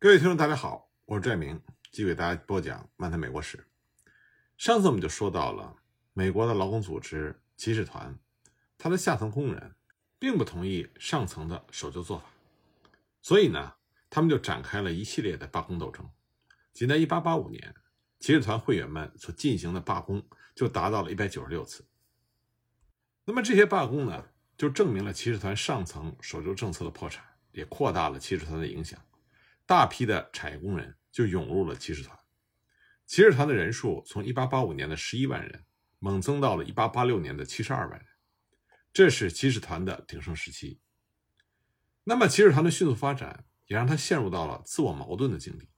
各位听众，大家好，我是拽明，继续给大家播讲《漫谈美国史》。上次我们就说到了美国的劳工组织骑士团，他的下层工人并不同意上层的守旧做法，所以呢，他们就展开了一系列的罢工斗争。仅在1885年，骑士团会员们所进行的罢工就达到了196次。那么这些罢工呢，就证明了骑士团上层守旧政策的破产，也扩大了骑士团的影响。大批的产业工人就涌入了骑士团，骑士团的人数从1885年的11万人猛增到了1886年的72万人，这是骑士团的鼎盛时期。那么，骑士团的迅速发展也让他陷入到了自我矛盾的境地。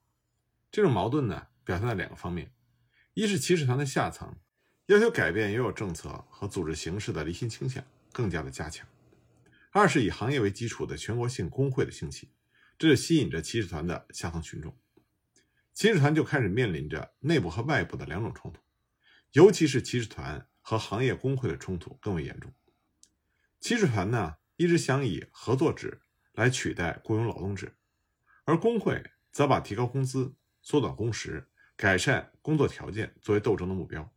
这种矛盾呢，表现在两个方面：一是骑士团的下层要求改变原有政策和组织形式的离心倾向更加的加强；二是以行业为基础的全国性工会的兴起。这就吸引着骑士团的下层群众，骑士团就开始面临着内部和外部的两种冲突，尤其是骑士团和行业工会的冲突更为严重。骑士团呢一直想以合作制来取代雇佣劳动制，而工会则把提高工资、缩短工时、改善工作条件作为斗争的目标。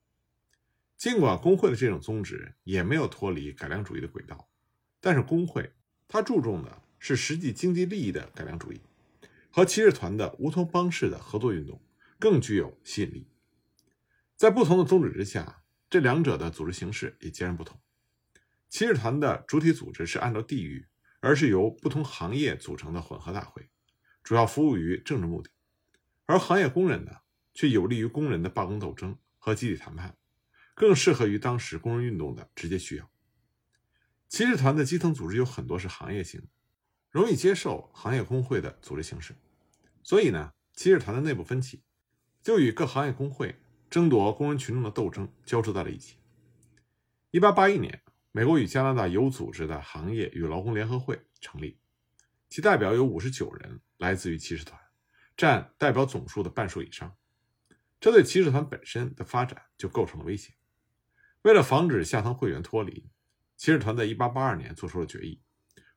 尽管工会的这种宗旨也没有脱离改良主义的轨道，但是工会它注重的。是实际经济利益的改良主义，和骑士团的乌托邦式的合作运动更具有吸引力。在不同的宗旨之下，这两者的组织形式也截然不同。骑士团的主体组织是按照地域，而是由不同行业组成的混合大会，主要服务于政治目的；而行业工人呢，却有利于工人的罢工斗争和集体谈判，更适合于当时工人运动的直接需要。骑士团的基层组织有很多是行业性的。容易接受行业工会的组织形式，所以呢，骑士团的内部分歧就与各行业工会争夺工人群众的斗争交织在了一起。一八八一年，美国与加拿大有组织的行业与劳工联合会成立，其代表有五十九人，来自于骑士团，占代表总数的半数以上。这对骑士团本身的发展就构成了威胁。为了防止下层会员脱离，骑士团在一八八二年做出了决议。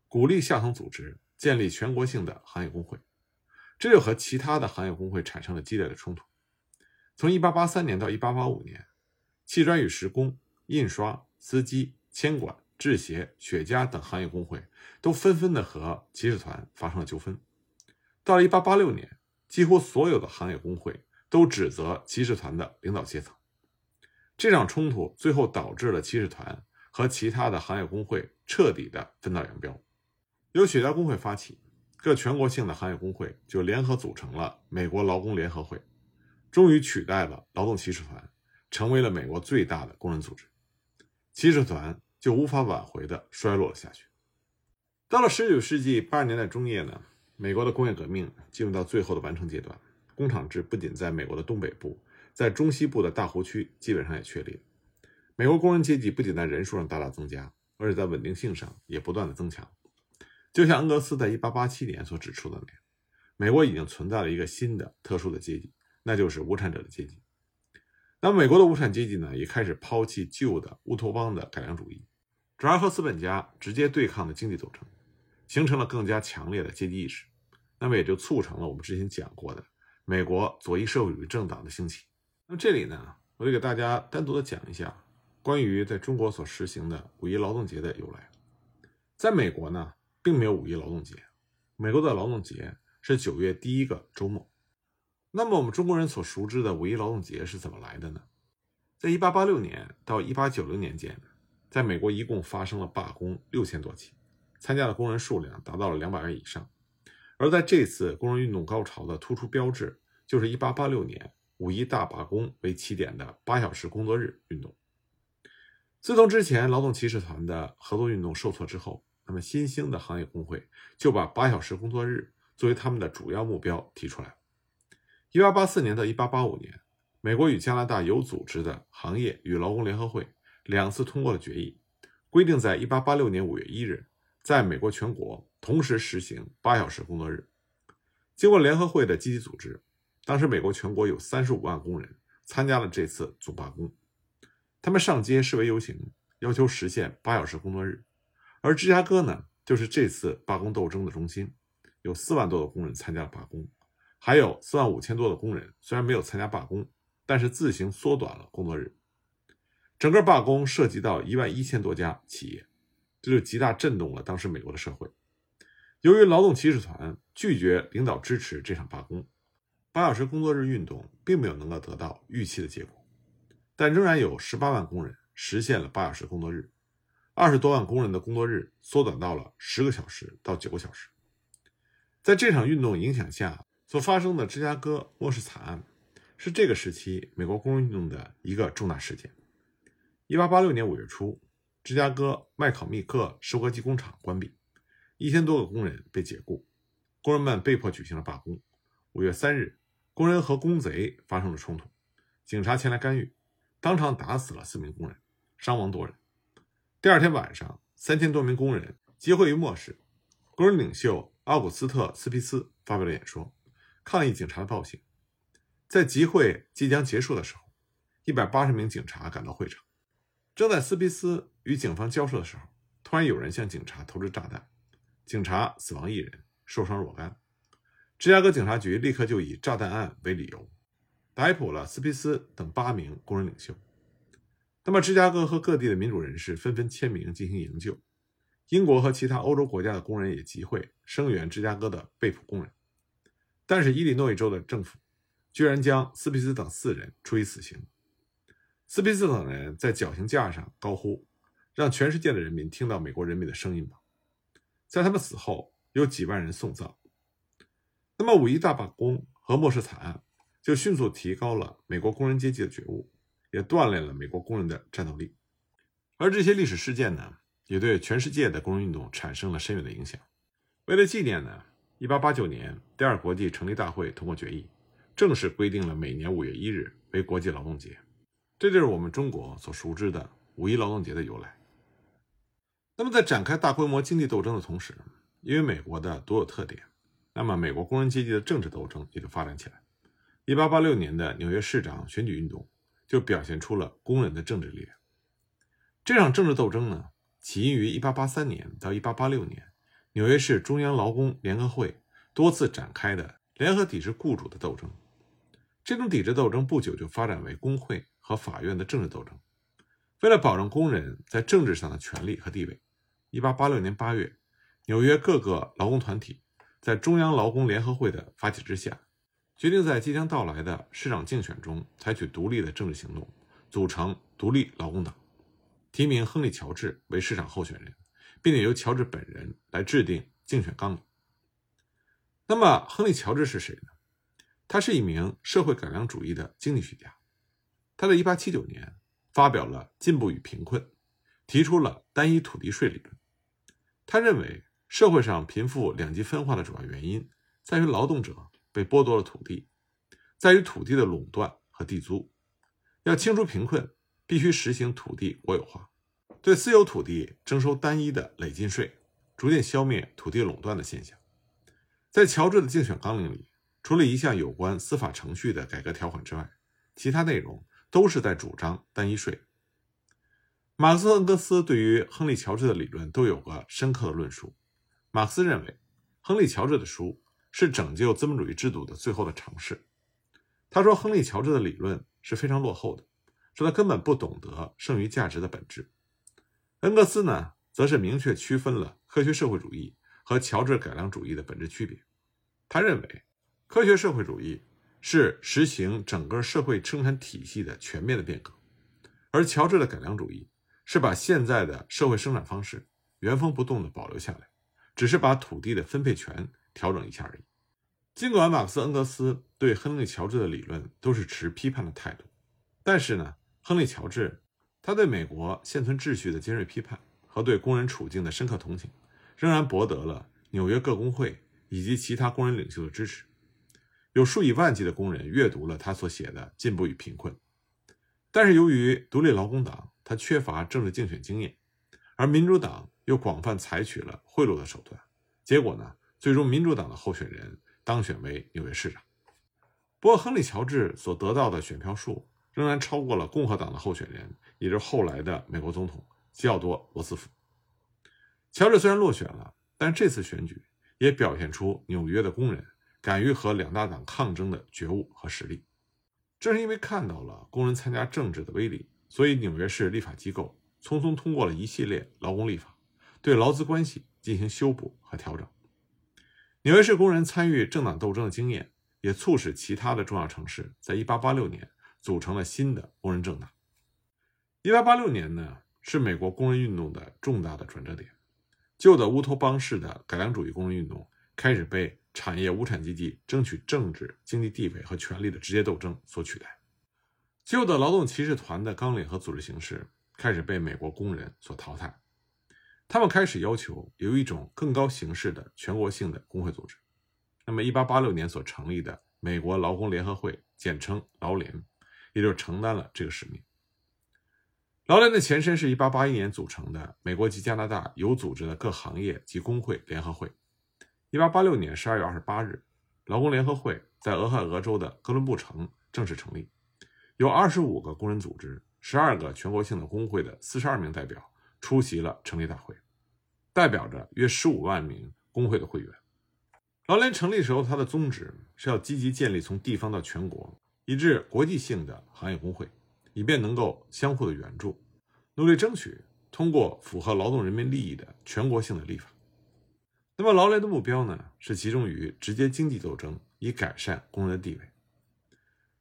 鼓励下层组织建立全国性的行业工会，这就和其他的行业工会产生了激烈的冲突。从1883年到1885年，砌砖与石工、印刷、司机、铅管、制鞋、雪茄等行业工会都纷纷的和骑士团发生了纠纷。到了1886年，几乎所有的行业工会都指责骑士团的领导阶层。这场冲突最后导致了骑士团和其他的行业工会彻底的分道扬镳。由雪茄工会发起，各全国性的行业工会就联合组成了美国劳工联合会，终于取代了劳动骑士团，成为了美国最大的工人组织。骑士团就无法挽回的衰落了下去。到了19世纪80年代中叶呢，美国的工业革命进入到最后的完成阶段，工厂制不仅在美国的东北部，在中西部的大湖区基本上也确立。美国工人阶级不仅在人数上大大增加，而且在稳定性上也不断的增强。就像恩格斯在1887年所指出的那样，美国已经存在了一个新的特殊的阶级，那就是无产者的阶级。那么，美国的无产阶级呢，也开始抛弃旧的乌托邦的改良主义，转而和资本家直接对抗的经济组成，形成了更加强烈的阶级意识。那么，也就促成了我们之前讲过的美国左翼社会主义政党的兴起。那么，这里呢，我就给大家单独的讲一下关于在中国所实行的五一劳动节的由来。在美国呢。并没有五一劳动节，美国的劳动节是九月第一个周末。那么我们中国人所熟知的五一劳动节是怎么来的呢？在一八八六年到一八九零年间，在美国一共发生了罢工六千多起，参加的工人数量达到了两百万以上。而在这次工人运动高潮的突出标志，就是一八八六年五一大罢工为起点的八小时工作日运动。自从之前劳动骑士团的合作运动受挫之后，那么，新兴的行业工会就把八小时工作日作为他们的主要目标提出来。一八八四年到一八八五年，美国与加拿大有组织的行业与劳工联合会两次通过了决议，规定在一八八六年五月一日，在美国全国同时实行八小时工作日。经过联合会的积极组织，当时美国全国有三十五万工人参加了这次总罢工，他们上街示威游行，要求实现八小时工作日。而芝加哥呢，就是这次罢工斗争的中心，有四万多的工人参加了罢工，还有四万五千多的工人，虽然没有参加罢工，但是自行缩短了工作日。整个罢工涉及到一万一千多家企业，这就极大震动了当时美国的社会。由于劳动骑士团拒绝领导支持这场罢工，八小时工作日运动并没有能够得到预期的结果，但仍然有十八万工人实现了八小时工作日，二十多万工人的工作日缩短到了十个小时到九个小时。在这场运动影响下所发生的芝加哥末世惨案，是这个时期美国工人运动的一个重大事件。一八八六年五月初，芝加哥麦考密克收割机工厂关闭，一千多个工人被解雇，工人们被迫举行了罢工。五月三日，工人和工贼发生了冲突，警察前来干预，当场打死了四名工人，伤亡多人。第二天晚上，三千多名工人集会于末世，工人领袖奥古斯特·斯皮斯发表了演说，抗议警察的暴行。在集会即将结束的时候，一百八十名警察赶到会场。正在斯皮斯与警方交涉的时候，突然有人向警察投掷炸弹，警察死亡一人，受伤若干。芝加哥警察局立刻就以炸弹案为理由，逮捕了斯皮斯等八名工人领袖。那么，芝加哥和各地的民主人士纷纷签名进行营救，英国和其他欧洲国家的工人也集会声援芝加哥的被捕工人。但是，伊利诺伊州的政府居然将斯皮斯等四人处以死刑。斯皮斯等人在绞刑架上高呼：“让全世界的人民听到美国人民的声音吧！”在他们死后，有几万人送葬。那么，五一大罢工和末世惨案就迅速提高了美国工人阶级的觉悟，也锻炼了美国工人的战斗力。而这些历史事件呢，也对全世界的工人运动产生了深远的影响。为了纪念呢，1889年第二国际成立大会通过决议，正式规定了每年5月1日为国际劳动节。这就是我们中国所熟知的五一劳动节的由来。那么，在展开大规模经济斗争的同时，因为美国的独有特点，那么美国工人阶级的政治斗争也就发展起来。一八八六年的纽约市长选举运动就表现出了工人的政治力量。这场政治斗争呢，起因于一八八三年到一八八六年纽约市中央劳工联合会多次展开的联合抵制雇主的斗争。这种抵制斗争不久就发展为工会。和法院的政治斗争，为了保证工人在政治上的权利和地位，1886年8月，纽约各个劳工团体在中央劳工联合会的发起之下，决定在即将到来的市长竞选中采取独立的政治行动，组成独立劳工党，提名亨利·乔治为市长候选人，并且由乔治本人来制定竞选纲领。那么，亨利·乔治是谁呢？他是一名社会改良主义的经济学家。他在1879年发表了《进步与贫困》，提出了单一土地税理论。他认为，社会上贫富两极分化的主要原因在于劳动者被剥夺了土地，在于土地的垄断和地租。要清除贫困，必须实行土地国有化，对私有土地征收单一的累进税，逐渐消灭土地垄断的现象。在乔治的竞选纲领里，除了一项有关司法程序的改革条款之外，其他内容。都是在主张单一税。马克思、恩格斯对于亨利·乔治的理论都有个深刻的论述。马克思认为，亨利·乔治的书是拯救资本主义制度的最后的尝试。他说，亨利·乔治的理论是非常落后的，说他根本不懂得剩余价值的本质。恩格斯呢，则是明确区分了科学社会主义和乔治改良主义的本质区别。他认为，科学社会主义。是实行整个社会生产体系的全面的变革，而乔治的改良主义是把现在的社会生产方式原封不动地保留下来，只是把土地的分配权调整一下而已。尽管马克思、恩格斯对亨利·乔治的理论都是持批判的态度，但是呢，亨利·乔治他对美国现存秩序的尖锐批判和对工人处境的深刻同情，仍然博得了纽约各工会以及其他工人领袖的支持。有数以万计的工人阅读了他所写的《进步与贫困》，但是由于独立劳工党他缺乏政治竞选经验，而民主党又广泛采取了贿赂的手段，结果呢，最终民主党的候选人当选为纽约市长。不过，亨利·乔治所得到的选票数仍然超过了共和党的候选人，也就是后来的美国总统西奥多·罗斯福。乔治虽然落选了，但这次选举也表现出纽约的工人。敢于和两大党抗争的觉悟和实力。正是因为看到了工人参加政治的威力，所以纽约市立法机构匆匆通过了一系列劳工立法，对劳资关系进行修补和调整。纽约市工人参与政党斗争的经验，也促使其他的重要城市在1886年组成了新的工人政党。1886年呢，是美国工人运动的重大的转折点。旧的乌托邦式的改良主义工人运动开始被产业无产阶级争取政治经济地位和权力的直接斗争所取代。旧的劳动骑士团的纲领和组织形式开始被美国工人所淘汰。他们开始要求有一种更高形式的全国性的工会组织。那么，1886年所成立的美国劳工联合会，简称劳联，也就承担了这个使命。劳联的前身是1881年组成的美国及加拿大有组织的各行业及工会联合会。1886年12月28日，劳工联合会在俄亥俄州的哥伦布城正式成立，有25个工人组织、12个全国性的工会的42名代表出席了成立大会，代表着约15万名工会的会员。劳联成立时候，它的宗旨是要积极建立从地方到全国以至国际性的行业工会。以便能够相互的援助，努力争取通过符合劳动人民利益的全国性的立法。那么劳联的目标呢，是集中于直接经济斗争，以改善工人的地位。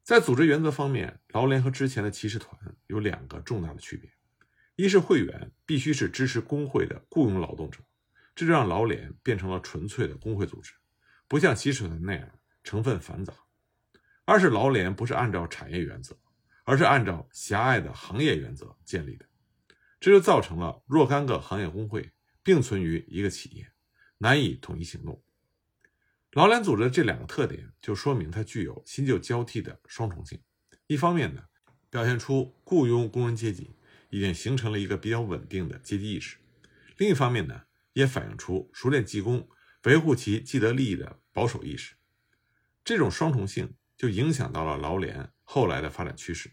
在组织原则方面，劳联和之前的骑士团有两个重大的区别：一是会员必须是支持工会的雇佣劳动者，这就让劳联变成了纯粹的工会组织，不像骑士团那样成分繁杂；二是劳联不是按照产业原则。而是按照狭隘的行业原则建立的，这就造成了若干个行业工会并存于一个企业，难以统一行动。劳联组织这两个特点，就说明它具有新旧交替的双重性。一方面呢，表现出雇佣工人阶级已经形成了一个比较稳定的阶级意识；另一方面呢，也反映出熟练技工维护其既得利益的保守意识。这种双重性就影响到了劳联后来的发展趋势。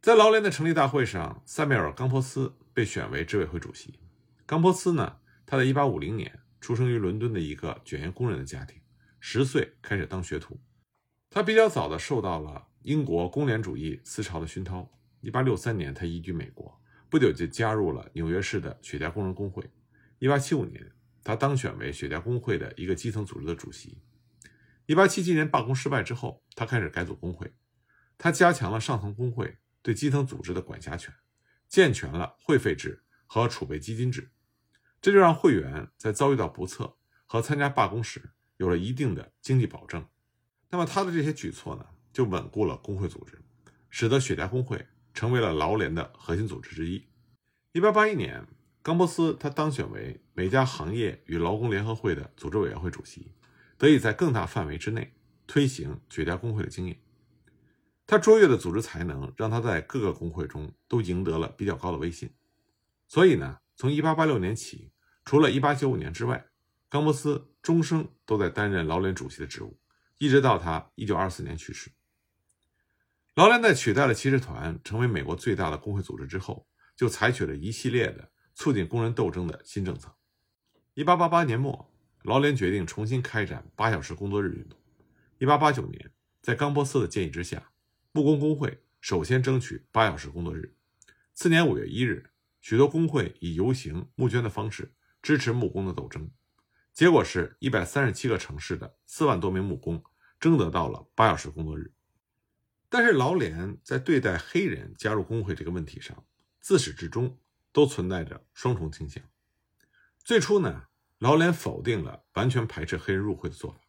在劳联的成立大会上，塞缪尔·冈波斯被选为执委会主席。冈波斯呢，他在1850年出生于伦敦的一个卷烟工人的家庭，十岁开始当学徒。他比较早的受到了英国工联主义思潮的熏陶。1863年，他移居美国，不久就加入了纽约市的雪茄工人工会。1875年，他当选为雪茄工会的一个基层组织的主席。1877年罢工失败之后，他开始改组工会，他加强了上层工会。对基层组织的管辖权，健全了会费制和储备基金制，这就让会员在遭遇到不测和参加罢工时有了一定的经济保证。那么他的这些举措呢，就稳固了工会组织，使得雪茄工会成为了劳联的核心组织之一。1881年，冈波斯他当选为美加行业与劳工联合会的组织委员会主席，得以在更大范围之内推行雪茄工会的经验。他卓越的组织才能让他在各个工会中都赢得了比较高的威信，所以呢，从1886年起，除了1895年之外，冈波斯终生都在担任劳联主席的职务，一直到他1924年去世。劳联在取代了骑士团成为美国最大的工会组织之后，就采取了一系列的促进工人斗争的新政策。1888年末，劳联决定重新开展八小时工作日运动。1889年，在冈波斯的建议之下。木工工会首先争取八小时工作日。次年五月一日，许多工会以游行、募捐的方式支持木工的斗争。结果是一百三十七个城市的四万多名木工争得到了八小时工作日。但是劳联在对待黑人加入工会这个问题上，自始至终都存在着双重倾向。最初呢，劳联否定了完全排斥黑人入会的做法。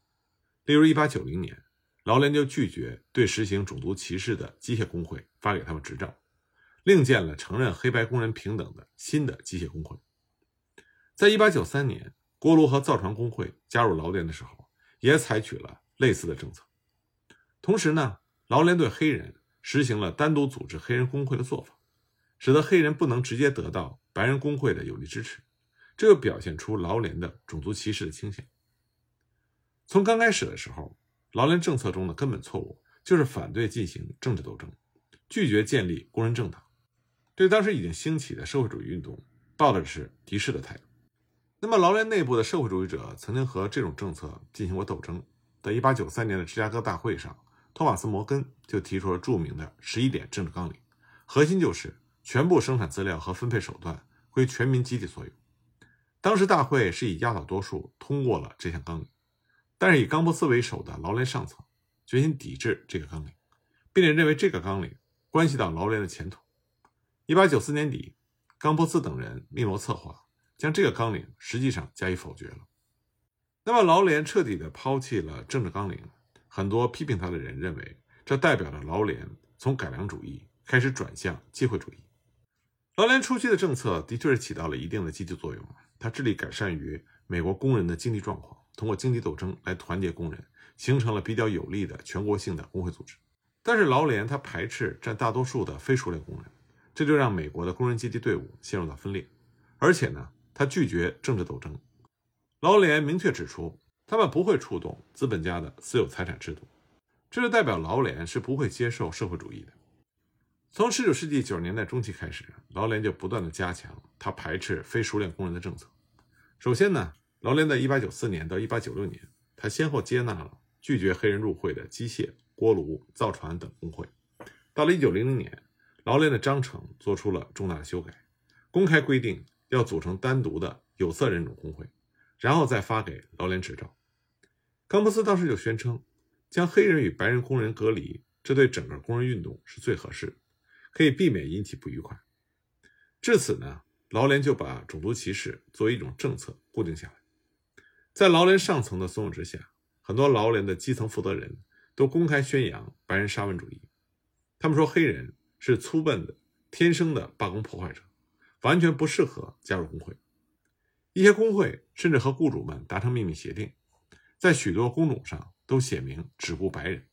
例如，一八九零年。劳联就拒绝对实行种族歧视的机械工会发给他们执照，另建了承认黑白工人平等的新的机械工会。在一八九三年，锅炉和造船工会加入劳联的时候，也采取了类似的政策。同时呢，劳联对黑人实行了单独组织黑人工会的做法，使得黑人不能直接得到白人工会的有力支持，这就表现出劳联的种族歧视的倾向。从刚开始的时候。劳联政策中的根本错误就是反对进行政治斗争，拒绝建立工人政党，对当时已经兴起的社会主义运动抱的是敌视的态度。那么，劳联内部的社会主义者曾经和这种政策进行过斗争，在1893年的芝加哥大会上，托马斯·摩根就提出了著名的十一点政治纲领，核心就是全部生产资料和分配手段归全民集体所有。当时大会是以压倒多数通过了这项纲领，但是以冈波斯为首的劳联上层决心抵制这个纲领，并且认为这个纲领关系到劳联的前途。1894年底，冈波斯等人密谋策划，将这个纲领实际上加以否决了。那么，劳联彻底的抛弃了政治纲领，很多批评他的人认为，这代表了劳联从改良主义开始转向机会主义。劳联初期的政策的确是起到了一定的积极作用，它致力改善于美国工人的经济状况，通过经济斗争来团结工人，形成了比较有力的全国性的工会组织。但是，劳联它排斥占大多数的非熟练工人，这就让美国的工人阶级队伍陷入到分裂，而且呢，他拒绝政治斗争。劳联明确指出，他们不会触动资本家的私有财产制度，这就代表劳联是不会接受社会主义的。从19世纪90年代中期开始，劳联就不断的加强他排斥非熟练工人的政策。首先呢，劳联在1894年到1896年，他先后接纳了拒绝黑人入会的机械、锅炉、造船等工会。到了1900年，劳联的章程做出了重大的修改，公开规定要组成单独的有色人种工会。然后再发给劳联执照。冈布斯当时就宣称，将黑人与白人工人隔离，这对整个工人运动是最合适，可以避免引起不愉快。至此呢，劳联就把种族歧视作为一种政策固定下来。在劳联上层的怂恿之下，很多劳联的基层负责人都公开宣扬白人沙文主义。他们说，黑人是粗笨的、天生的罢工破坏者，完全不适合加入工会。一些工会甚至和雇主们达成秘密协定，在许多工种上都写明只雇白人。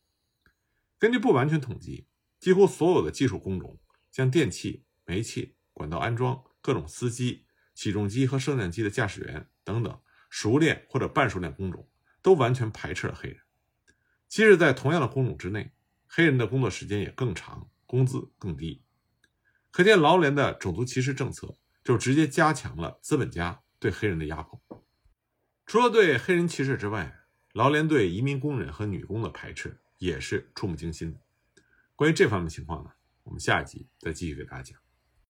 根据不完全统计，几乎所有的技术工种，像电器、煤气、管道安装、各种司机、起重机和升降机的驾驶员等等，熟练或者半熟练工种，都完全排斥了黑人。即使在同样的工种之内，黑人的工作时间也更长，工资更低。可见，劳联的种族歧视政策就直接加强了资本家。对黑人的压迫，除了对黑人歧视之外，劳联对移民工人和女工的排斥也是触目惊心的。关于这方面情况呢，我们下一集再继续给大家讲。